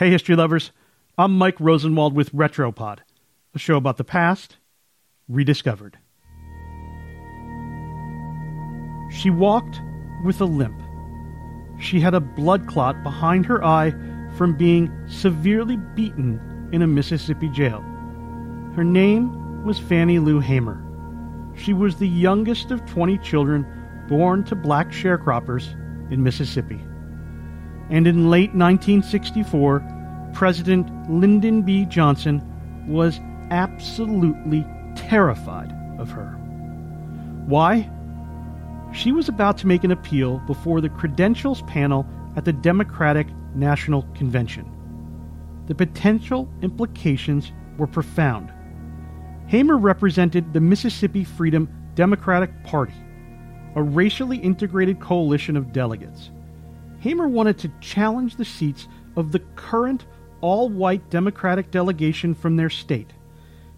Hey, history lovers. I'm Mike Rosenwald with Retropod, a show about the past rediscovered. She walked with a limp. She had a blood clot behind her eye from being severely beaten in a Mississippi jail. Her name was Fannie Lou Hamer. She was the youngest of 20 children born to black sharecroppers in Mississippi. And in late 1964, President Lyndon B. Johnson was absolutely terrified of her. Why? She was about to make an appeal before the credentials panel at the Democratic National Convention. The potential implications were profound. Hamer represented the Mississippi Freedom Democratic Party, a racially integrated coalition of delegates. Hamer wanted to challenge the seats of the current all white Democratic delegation from their state,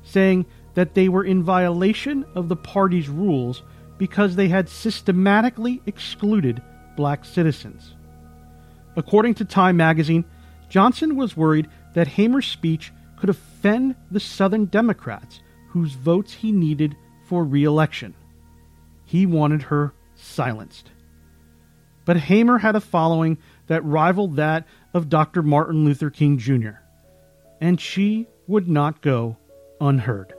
saying that they were in violation of the party's rules because they had systematically excluded black citizens. According to Time magazine, Johnson was worried that Hamer's speech could offend the Southern Democrats whose votes he needed for re election. He wanted her silenced. But Hamer had a following that rivaled that of Dr. Martin Luther King Jr., and she would not go unheard.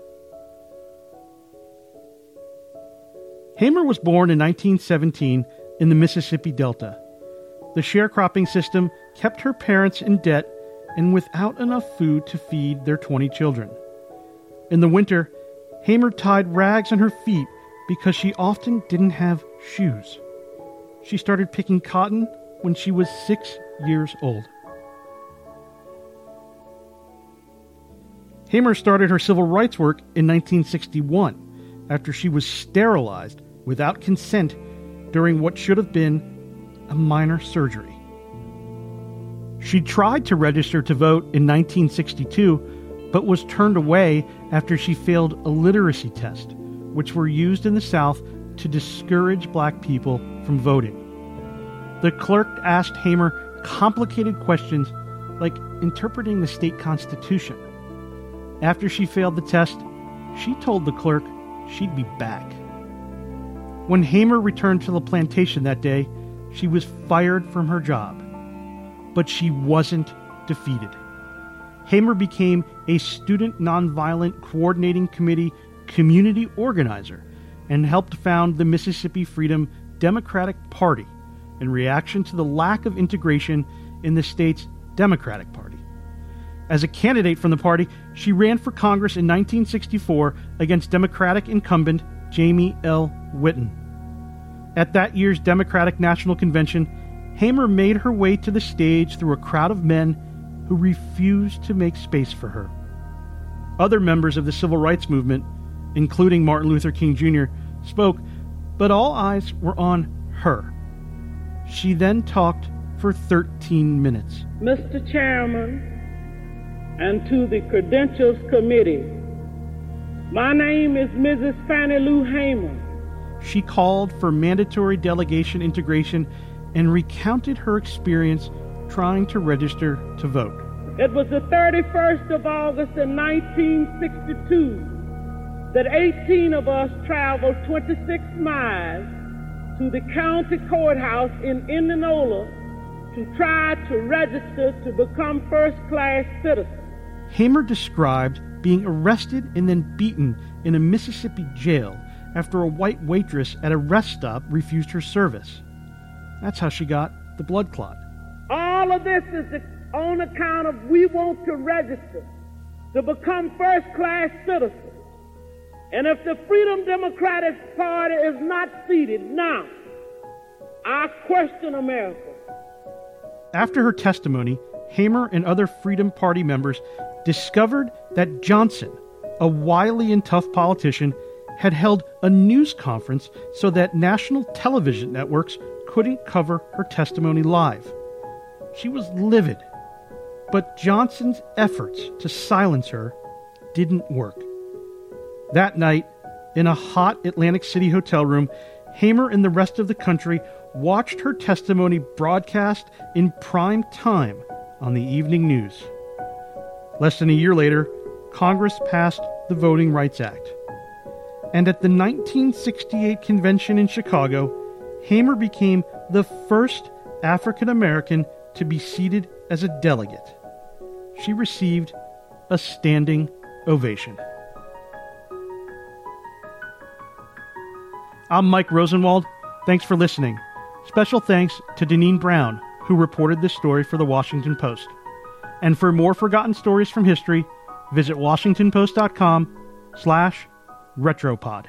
Hamer was born in 1917 in the Mississippi Delta. The sharecropping system kept her parents in debt and without enough food to feed their 20 children. In the winter, Hamer tied rags on her feet because she often didn't have shoes. She started picking cotton when she was six years old. Hamer started her civil rights work in 1961 after she was sterilized without consent during what should have been a minor surgery. She tried to register to vote in 1962, but was turned away after she failed a literacy test, which were used in the South to discourage black people from voting. The clerk asked Hamer complicated questions like interpreting the state constitution. After she failed the test, she told the clerk she'd be back. When Hamer returned to the plantation that day, she was fired from her job. But she wasn't defeated. Hamer became a Student Nonviolent Coordinating Committee community organizer and helped found the Mississippi Freedom Democratic Party in reaction to the lack of integration in the state's Democratic Party. As a candidate from the party, she ran for Congress in 1964 against Democratic incumbent Jamie L. Whitten. At that year's Democratic National Convention, Hamer made her way to the stage through a crowd of men who refused to make space for her. Other members of the civil rights movement, including Martin Luther King Jr., spoke, but all eyes were on her. She then talked for 13 minutes. Mr. Chairman, and to the Credentials Committee, my name is Mrs. Fannie Lou Hamer. She called for mandatory delegation integration and recounted her experience trying to register to vote. It was the 31st of August in 1962 that 18 of us traveled 26 miles to the county courthouse in Indianola to try to register to become first class citizens. Hamer described being arrested and then beaten in a Mississippi jail after a white waitress at a rest stop refused her service. That's how she got the blood clot. All of this is on account of we want to register to become first class citizens. And if the Freedom Democratic Party is not seated now, I question America. After her testimony, Hamer and other Freedom Party members discovered that Johnson, a wily and tough politician, had held a news conference so that national television networks couldn't cover her testimony live. She was livid, but Johnson's efforts to silence her didn't work. That night, in a hot Atlantic City hotel room, Hamer and the rest of the country watched her testimony broadcast in prime time on the evening news. Less than a year later, Congress passed the Voting Rights Act. And at the 1968 convention in Chicago, Hamer became the first African American to be seated as a delegate. She received a standing ovation. I'm Mike Rosenwald. Thanks for listening. Special thanks to Deneen Brown, who reported this story for the Washington Post. And for more forgotten stories from history, visit washingtonpost.com slash retropod.